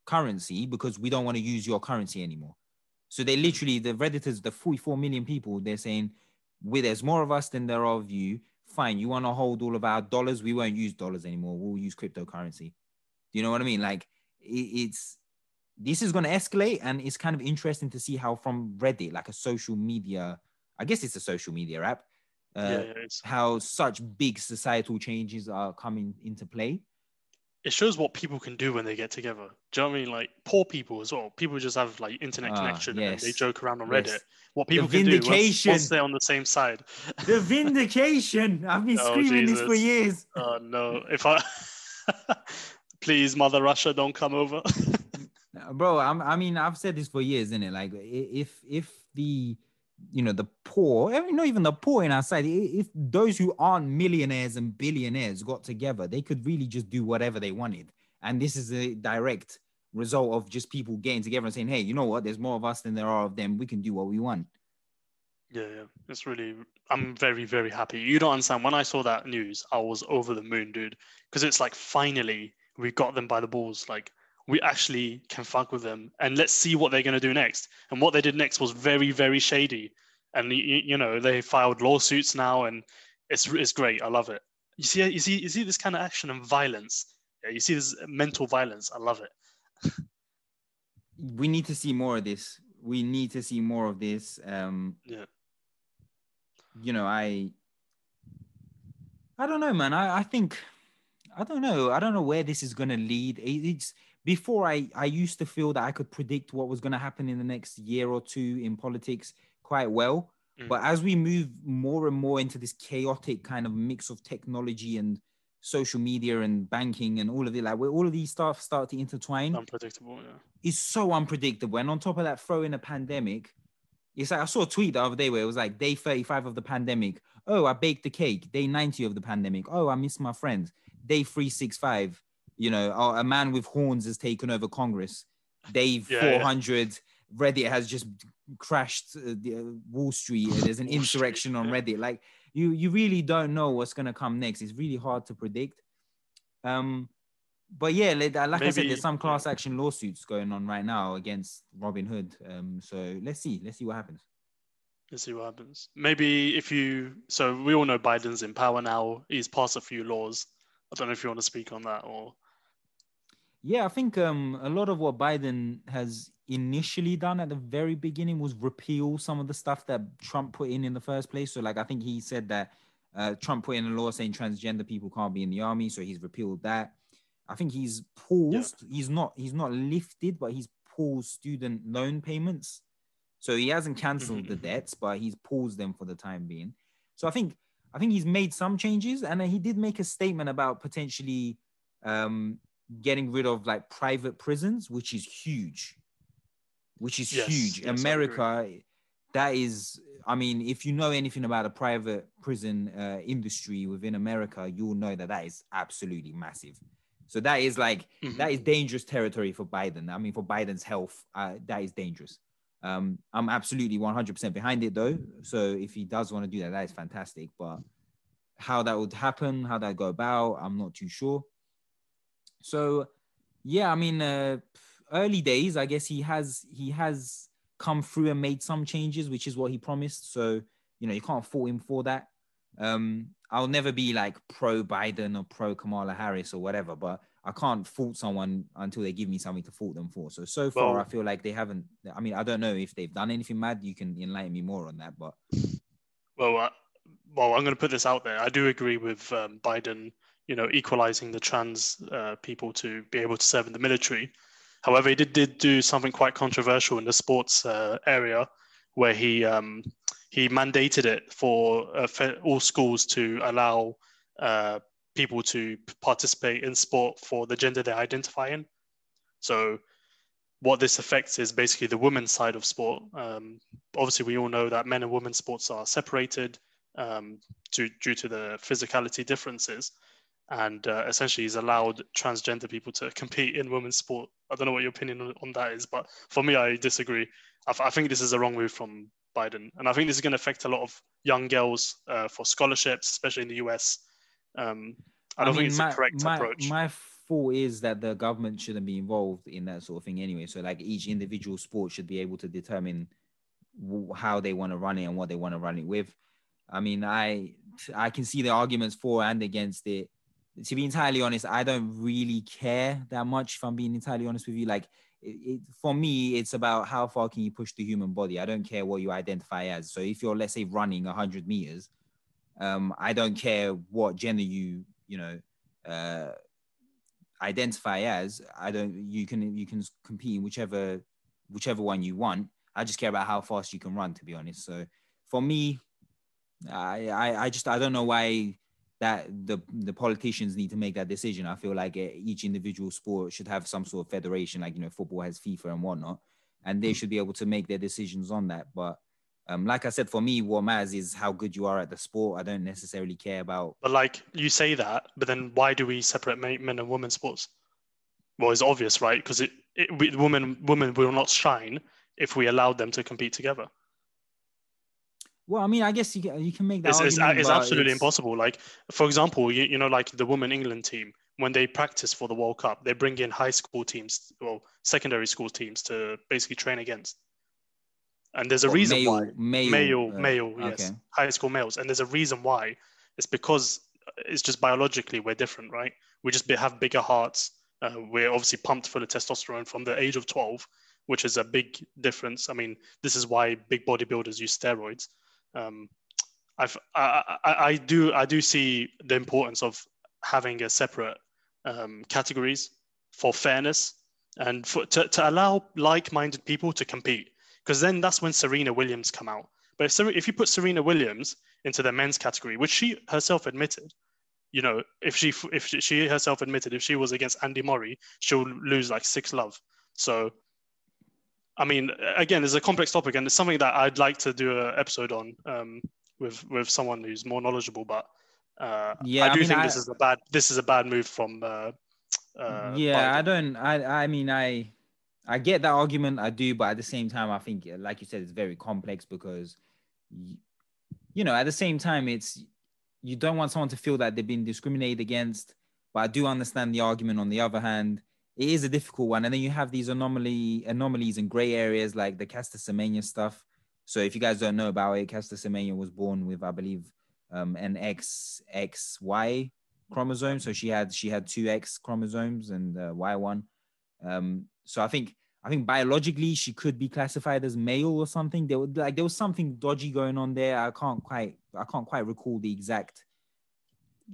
currency because we don't want to use your currency anymore. So they literally the redditors, the 44 million people, they're saying, "We there's more of us than there are of you. Fine, you want to hold all of our dollars? We won't use dollars anymore. We'll use cryptocurrency." Do you know what I mean? Like it, it's this is going to escalate, and it's kind of interesting to see how from Reddit, like a social media, I guess it's a social media app. Uh, yeah, how such big societal changes are coming into play. It shows what people can do when they get together. Do you know what I mean? Like poor people as well. People just have like internet Ah, connection and they joke around on Yes. Reddit. What people can do once, once they're on the same side. The vindication. I've been <laughs> Oh, screaming this for years. Oh no! If I <laughs> please, Mother Russia, don't come over. <laughs> Bro, I'm, I mean, I've said this for years, isn't it? Like, if if the you know the poor, not even the poor in our side, if those who aren't millionaires and billionaires got together, they could really just do whatever they wanted. And this is a direct result of just people getting together and saying, "Hey, you know what? There's more of us than there are of them. We can do what we want." yeah, yeah, it's really. I'm very, very happy. You don't understand. When I saw that news, I was over the moon, dude. Because it's like finally we got them by the balls. Like we actually can fuck with them, and let's see what they're gonna do next. And what they did next was very, very shady. And you, you know they filed lawsuits now, and it's it's great. I love it. You see, you see, you see this kind of action and violence. Yeah, you see this mental violence. I love it. we need to see more of this. We need to see more of this. Um, Yeah. You know, I, I don't know, man. I, I think, I don't know. I don't know where this is gonna lead. It's before I, I used to feel that I could predict what was gonna happen in the next year or two in politics quite well. Mm. But as we move more and more into this chaotic kind of mix of technology and social media and banking and all of it, like where all of these stuff start to intertwine, Unpredictable. Yeah. is so unpredictable. And on top of that, throw in a pandemic. It's like I saw a tweet the other day where it was like day 35 of the pandemic. Oh, I baked the cake. Day 90 of the pandemic. Oh, I miss my friends. Day 365. You know, a man with horns has taken over Congress. Day Yeah, yeah. 400, Reddit has just crashed uh, the, uh, Wall Street. and There's an <laughs> Street, insurrection on yeah. Reddit. Like you, you really don't know what's gonna come next. It's really hard to predict. Um, but yeah, like, like I said, there's some class action lawsuits going on right now against Robinhood. Um, so let's see, let's see what happens. Let's see what happens. Maybe if you, so we all know Biden's in power now. He's passed a few laws. I don't know if you want to speak on that or. Yeah, I think um, a lot of what Biden has initially done at the very beginning was repeal some of the stuff that Trump put in in the first place. So, like, I think he said that uh, Trump put in a law saying transgender people can't be in the army, so he's repealed that. I think he's paused. He's not. He's not lifted, but he's paused student loan payments. So he hasn't canceled the Mhm. debts, but he's paused them for the time being. So I think I think he's made some changes, and he did make a statement about potentially um, getting rid of like private prisons, which is huge. Which is Yes, huge. yes, America, that is. I mean, if you know anything about the private prison uh, industry within America, you'll know that that is absolutely massive. So that is like Mhm. that is dangerous territory for Biden. I mean, for Biden's health, uh, that is dangerous. Um, I'm absolutely 100% behind it though. So if he does want to do that, that is fantastic. But how that would happen, how that go about, I'm not too sure. So yeah, I mean, uh, early days, I guess he has he has come through and made some changes, which is what he promised. So you know, you can't fault him for that. Um, I'll never be like pro Biden or pro Kamala Harris or whatever, but I can't fault someone until they give me something to fault them for. So so far, Well- I feel like they haven't. I mean, I don't know if they've done anything mad. You can enlighten me more on that, but Well, uh, well, I'm going to put this out there. I do agree with um, Biden, you know, equalizing the trans uh, people to be able to serve in the military. However, he did, did do something quite controversial in the sports uh, area, where he um, he mandated it for uh, for all schools to allow uh, people to participate in sport for the gender they identify in. So, what this affects is basically the women's side of sport. Um, obviously, we all know that men and women's sports are separated um, due, due to the physicality differences. And uh, essentially, he's allowed transgender people to compete in women's sport. I don't know what your opinion on, on that is, but for me, I disagree. I, I think this is a wrong move from Biden. And I think this is going to affect a lot of young girls uh, for scholarships, especially in the US. Um, I don't think it's my, a correct my, approach. My thought is that the government shouldn't be involved in that sort of thing anyway. So like each individual sport should be able to determine w- how they want to run it and what they want to run it with. I mean, I I can see the arguments for and against it. To be entirely honest, I don't really care that much. If I'm being entirely honest with you, like it, it, for me, it's about how far can you push the human body. I don't care what you identify as. So if you're, let's say, running 100 meters, um, I don't care what gender you, you know, uh, identify as. I don't. You can you can compete in whichever whichever one you want. I just care about how fast you can run. To be honest, so for me, I I, I just I don't know why that the the politicians need to make that decision. I feel like eh, each individual sport should have some sort of federation, like you know, football has FIFA and whatnot, and they should be able to make their decisions on that. But um, like I said, for me, what matters is how good you are at the sport. I don't necessarily care about. But like you say that, but then why do we separate men and women sports? Well, it's obvious, right? Because it, it we, women women will not shine if we allowed them to compete together. Well, I mean, I guess you can, you can make that It's, it's, it's absolutely it's- impossible. Like for example, you, you know, like the women England team when they practice for the World Cup, they bring in high school teams, well, secondary school teams to basically train against. And there's a reason male, why male, male, uh, male, yes, okay. high school males, and there's a reason why. It's because it's just biologically we're different, right? We just have bigger hearts. Uh, we're obviously pumped full of testosterone from the age of 12, which is a big difference. I mean, this is why big bodybuilders use steroids. Um, I've, I, I, I do I do see the importance of having a separate um, categories for fairness and for, to, to allow like-minded people to compete because then that's when Serena Williams come out. But if, if you put Serena Williams into the men's category, which she herself admitted, you know, if she if she, herself admitted if she was against Andy Murray, she'll lose like six love. So, I mean, again, it's a complex topic and it's something that I'd like to do an episode on um, with with someone who's more knowledgeable. But uh, Yeah, I I do mean, think I- this is a bad this is a bad move from. Uh, uh, yeah, I don't. I I mean, I I get that argument. I do, but at the same time, I think, like you said, it's very complex because, you know, at the same time, it's you don't want someone to feel that they've been discriminated against. But I do understand the argument. On the other hand, it is a difficult one, and then you have these anomaly anomalies and gray areas like the Caster Semenya stuff. So if you guys don't know about it, Caster Semenya was born with, I believe, um, an XXY chromosome. So she had she had two X chromosomes and uh, Y one. Um, so I think I think biologically she could be classified as male or something. There was like there was something dodgy going on there. I can't quite I can't quite recall the exact.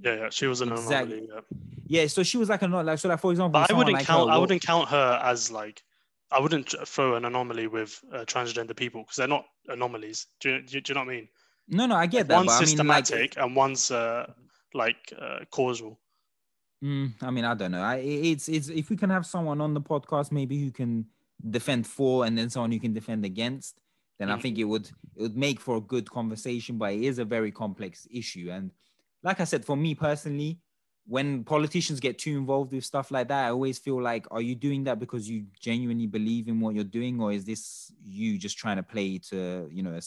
Yeah, yeah, she was an Exactly. anomaly. Yeah. Yeah, so she was like a not like so like for example. But I wouldn't like count. her, I wouldn't count her as like. I wouldn't throw an anomaly with uh, transgender people because they're not anomalies. Do you, do, do you know what I mean? No, no, I get that. one's but I mean, like, systematic and one's uh, like uh, causal. Mm, I mean, I don't know. I, it's it's if we can have someone on the podcast, maybe who can defend for, and then someone who can defend against, then I Mm. think it would it would make for a good conversation. But it is a very complex issue, and like I said, for me personally, when politicians get too involved with stuff like that, I always feel like, are you doing that because you genuinely believe in what you're doing, or is this you just trying to play to, you know,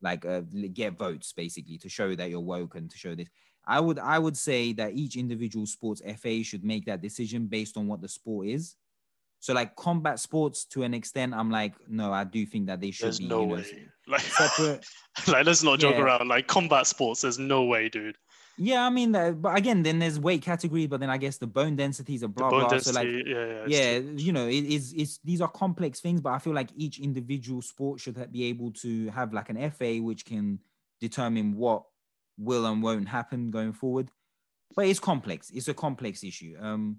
like uh, get votes basically to show that you're woke and to show this? I would I would say that each individual sports FA should make that decision based on what the sport is. So like combat sports to an extent, I'm like, no, I do think that they should There's be no you know, way. <laughs> Like, separate. <laughs> like, let's not joke Yeah. around. Like combat sports, there's no way, dude. Yeah, I mean, that, but again, then there's weight category, but then I guess the bone densities are blah blah. So like, yeah, yeah, yeah, you know, it is it's these are complex things, but I feel like each individual sport should be able to have like an FA which can determine what will and won't happen going forward. But it's complex. It's a complex issue. Um,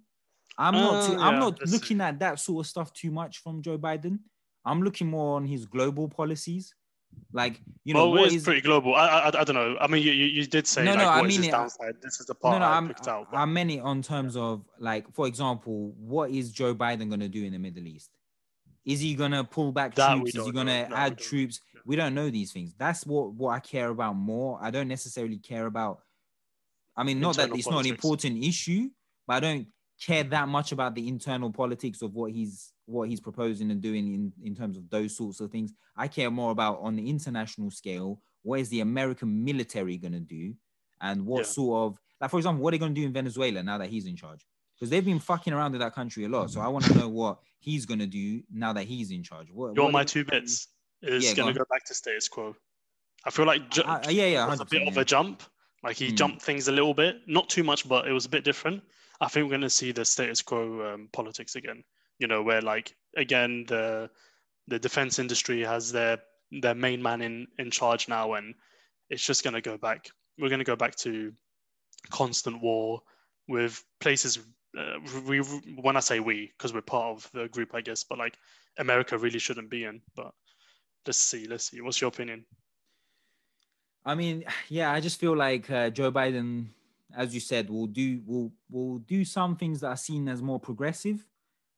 I'm not. Too, Uh, I'm not looking at that sort of stuff too much from Joe Biden. I'm looking more on his global policies, like you know well, what it's pretty global. I, I, I don't know. I mean, you, you, you did say No, like, no, I is mean it- uh, downside? This is the part no, no, I I'm, picked out. I meant it on terms of like, for example, what is Joe Biden going to do in the Middle East? Is he going to pull back That troops? Is he going to we add don't troops? Yeah. We don't know these things. That's what what I care about more. I don't necessarily care about. I mean, not that Internal it's not an important issue, but I don't care that much about the internal politics of what he's what he's proposing and doing in in terms of those sorts of things. I care more about on the international scale. What is the American military going to do, and what Yeah. sort of like, for example, what are they going to do in Venezuela now that he's in charge? Because they've been fucking around with that country a lot. So I want to know what he's going to do now that he's in charge. What, You what my two bits? Is Yeah, gonna go back to status quo. I feel like ju- Uh, yeah, yeah, it was a 100%, bit of a jump. Like he Mm. jumped things a little bit, not too much, but it was a bit different. I think we're going to see the status quo um, politics again. You know, where like again the the defense industry has their their main man in in charge now, and it's just going to go back. We're going to go back to constant war with places. Uh, we when I say we, because we're part of the group, I guess, but like America really shouldn't be in. But let's see, let's see. What's your opinion? I mean, yeah, I just feel like uh, Joe Biden, as you said, will do will will do some things that are seen as more progressive,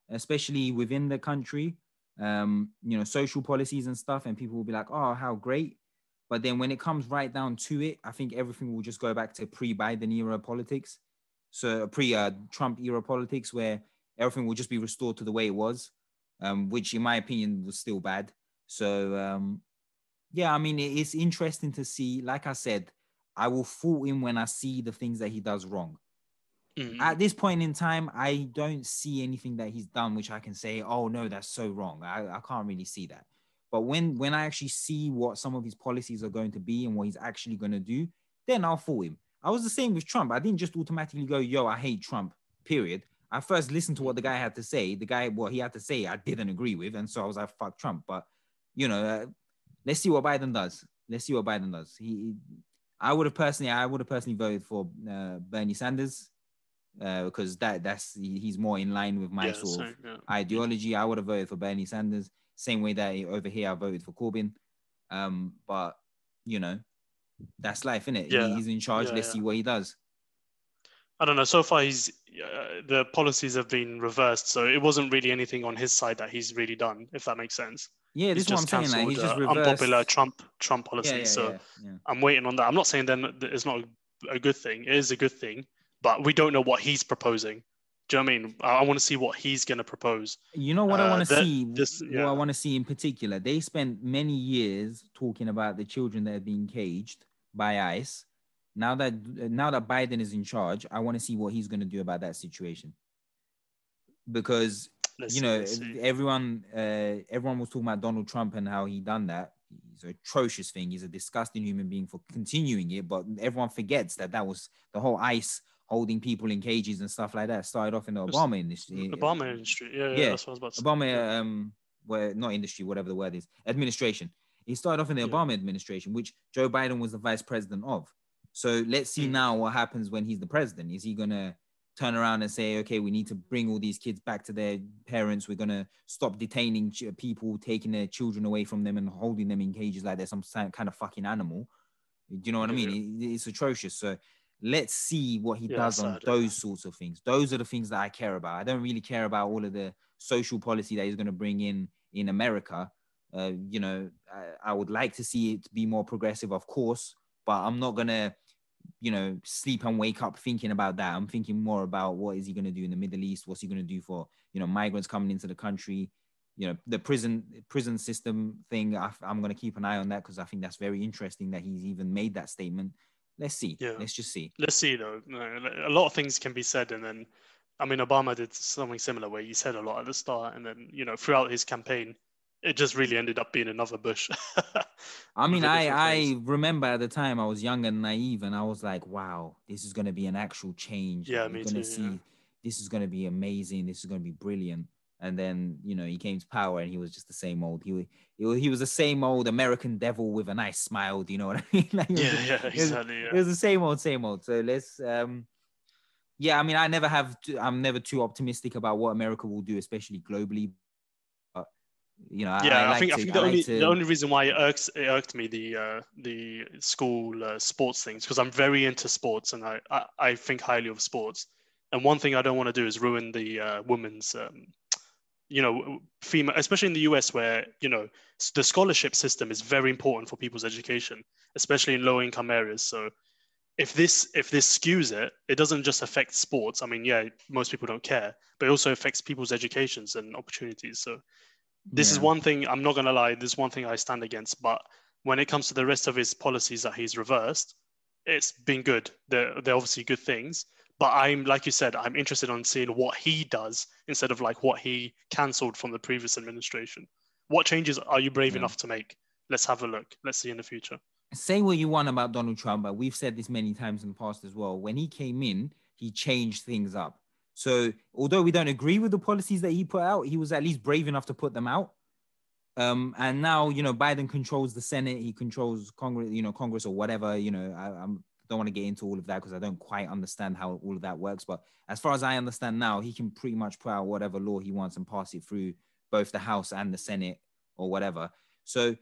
especially within the country. Um, you know, social policies and stuff, and people will be like, "Oh, how great!" But then when it comes right down to it, I think everything will just go back to pre-Biden era politics, so pre-Trump era politics, where everything will just be restored to the way it was, um, which, in my opinion, was still bad. So um, yeah, I mean, it's interesting to see. Like I said, I will fault him when I see the things that he does wrong. Mm. At this point in time, I don't see anything that he's done which I can say, oh no, that's so wrong. I, I can't really see that. But when when I actually see what some of his policies are going to be and what he's actually going to do, then I'll fault him. I was the same with Trump. I didn't just automatically go, yo, I hate Trump, period. I first listened to what the guy had to say. The guy, what he had to say, I didn't agree with. And so I was like, fuck Trump. But, you know, uh, let's see what Biden does. Let's see what Biden does. He- I would have personally, I would have personally voted for uh, Bernie Sanders uh, because that that's he's more in line with my Yeah, sort of yeah. ideology. I would have voted for Bernie Sanders, same way that over here I voted for Corbyn. Um, but you know, that's life, innit? Yeah, He, he's in charge. yeah, Let's yeah. see what he does. I don't know. So far, he's uh, the policies have been reversed, so it wasn't really anything on his side that he's really done, if that makes sense. Yeah, this is what I'm saying. Like he's just uh, reversed. unpopular Trump Trump yeah, yeah, so yeah. I'm waiting on that. I'm not saying then that it's not a, good thing. It is a good thing, but we don't know what he's proposing. Do you know what I mean? I, I want to see what he's going to propose. You know what I Uh, want to see? this- What. I want to see in particular, they spent many years talking about the children that are being caged by ICE. Now that now that Biden is in charge, I want to see what he's going to do about that situation. Because Let's you know everyone uh, everyone was talking about Donald Trump and how he done that. He's an atrocious thing. He's a disgusting human being for continuing it, but everyone forgets that that was the whole ICE holding people in cages and stuff like that started off in the Obama industry. Obama industry. Yeah, yeah, yeah, that's what I was about to say. Obama, um, where not industry, whatever the word is, administration. He started off in the Yeah. Obama administration, which Joe Biden was the vice president of. So let's see Mm. now what happens when he's the president. Is he gonna turn around and say, okay, we need to bring all these kids back to their parents. We're gonna stop detaining ch- people, taking their children away from them and holding them in cages like they're some kind of fucking animal. Do you know what I mean? It- it's atrocious. So let's see what he Yeah, does on those sorts of things. Those are the things that I care about. I don't really care about all of the social policy that he's going to bring in in America. Uh, you know, I, I would like to see it be more progressive, of course, but I'm not gonna you know, sleep and wake up thinking about that. I'm thinking more about what is he going to do in the Middle East? What's he going to do for, you know, migrants coming into the country? You know, the prison prison system thing. I, am going to keep an eye on that because I think that's very interesting that he's even made that statement. Let's see. Yeah. Let's just see. Let's see though. A lot of things can be said, and then, I mean, Obama did something similar where he said a lot at the start, and then you know throughout his campaign, it just really ended up being another Bush. <laughs> I mean, I I remember at the time I was young and naive, and I was like, "Wow, this is going to be an actual change. Yeah, We're me too, see yeah. this is going to be amazing. This is going to be brilliant." And then you know he came to power, and he was just the same old. He wa- he wa- he was the same old American devil with a nice smile. Do you know what I <laughs> mean? Like, it was yeah, the- yeah, it was- exactly. it was the same old, same old. So let's um yeah, I mean I never have to, I'm never too optimistic about what America will do, especially globally. You know, I, yeah, I, like think I think the like only to- the only reason why it irks it irked me the uh, the school uh, sports things because I'm very into sports and I, I I think highly of sports. And one thing I don't want to do is ruin the uh, women's, um, you know, female, especially in the US where you know the scholarship system is very important for people's education, especially in low income areas. So if this if this skews it, it doesn't just affect sports. I mean, yeah, most people don't care, but it also affects people's educations and opportunities. So this is one thing I'm not gonna lie. This is one thing I stand against. But when it comes to the rest of his policies that he's reversed, it's been good. They're they're obviously good things. But I'm like you said, I'm interested on seeing what he does instead of like what he cancelled from the previous administration. What changes are you brave Yeah. enough to make? Let's have a look. Let's see in the future. say what you want about Donald Trump, but we've said this many times in the past as well. When he came in, he changed things up. So although we don't agree with the policies that he put out, he was at least brave enough to put them out. Um, and now you know Biden controls the Senate, he controls Congress, you know Congress or whatever. You know, I, I'm don't want to get into all of that because I don't quite understand how all of that works. But as far as I understand now, he can pretty much put out whatever law he wants and pass it through both the House and the Senate or whatever. So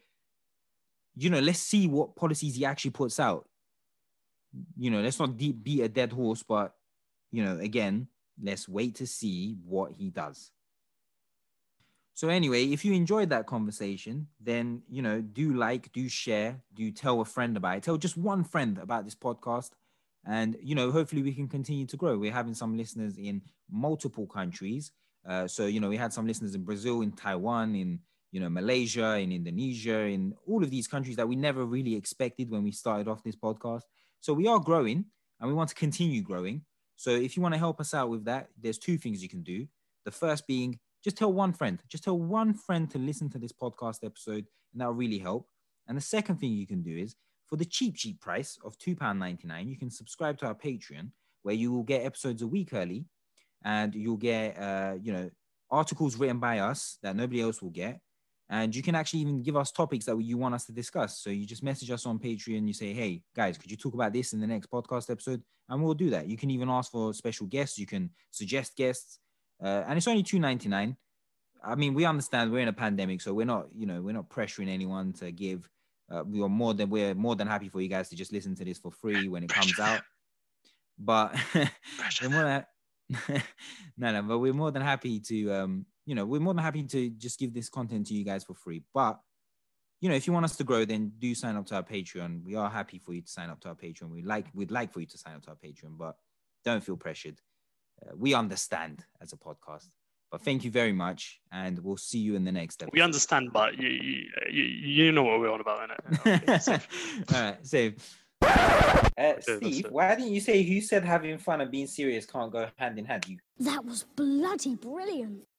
you know, let's see what policies he actually puts out. You know, let's not deep beat a dead horse, but you know, again, let's wait to see what he does. So anyway, if you enjoyed that conversation, then you know, do like, do share, do tell a friend about it. Tell just one friend about this podcast. And you know, hopefully we can continue to grow. We're having some listeners in multiple countries. Uh, so you know, we had some listeners in Brazil, in Taiwan, in you know, Malaysia, in Indonesia, in all of these countries that we never really expected when we started off this podcast. So we are growing and we want to continue growing. So if you want to help us out with that, there's two things you can do. The first being just tell one friend, just tell one friend to listen to this podcast episode, and that'll really help. And the second thing you can do is for the cheap, cheap price of £2.99, you can subscribe to our Patreon, where you will get episodes a week early and you'll get, uh, you know, articles written by us that nobody else will get. And you can actually even give us topics that you want us to discuss. So you just message us on Patreon. You say, hey, guys, could you talk about this in the next podcast episode? And we'll do that. You can even ask for special guests. You can suggest guests. Uh, and it's only two ninety nine. I mean, we understand we're in a pandemic, so we're not, you know, we're not pressuring anyone to give. Uh, we are more than we're more than happy for you guys to just listen to this for free when it comes out. But <laughs> Pressure. we're more than <laughs> no, no, but we're more than happy to, um, you know, we're more than happy to just give this content to you guys for free. But you know, if you want us to grow, then do sign up to our Patreon. We are happy for you to sign up to our Patreon. We like, we'd like for you to sign up to our Patreon, but don't feel pressured. Uh, we understand as a podcast. But thank you very much, and we'll see you in the next episode. We understand, but you, you, you, you know what we're on about, innit? <laughs> Okay, so- <laughs> All right, save. Uh, that's Steve, why didn't you say who said having fun and being serious can't go hand in hand? You That was bloody brilliant.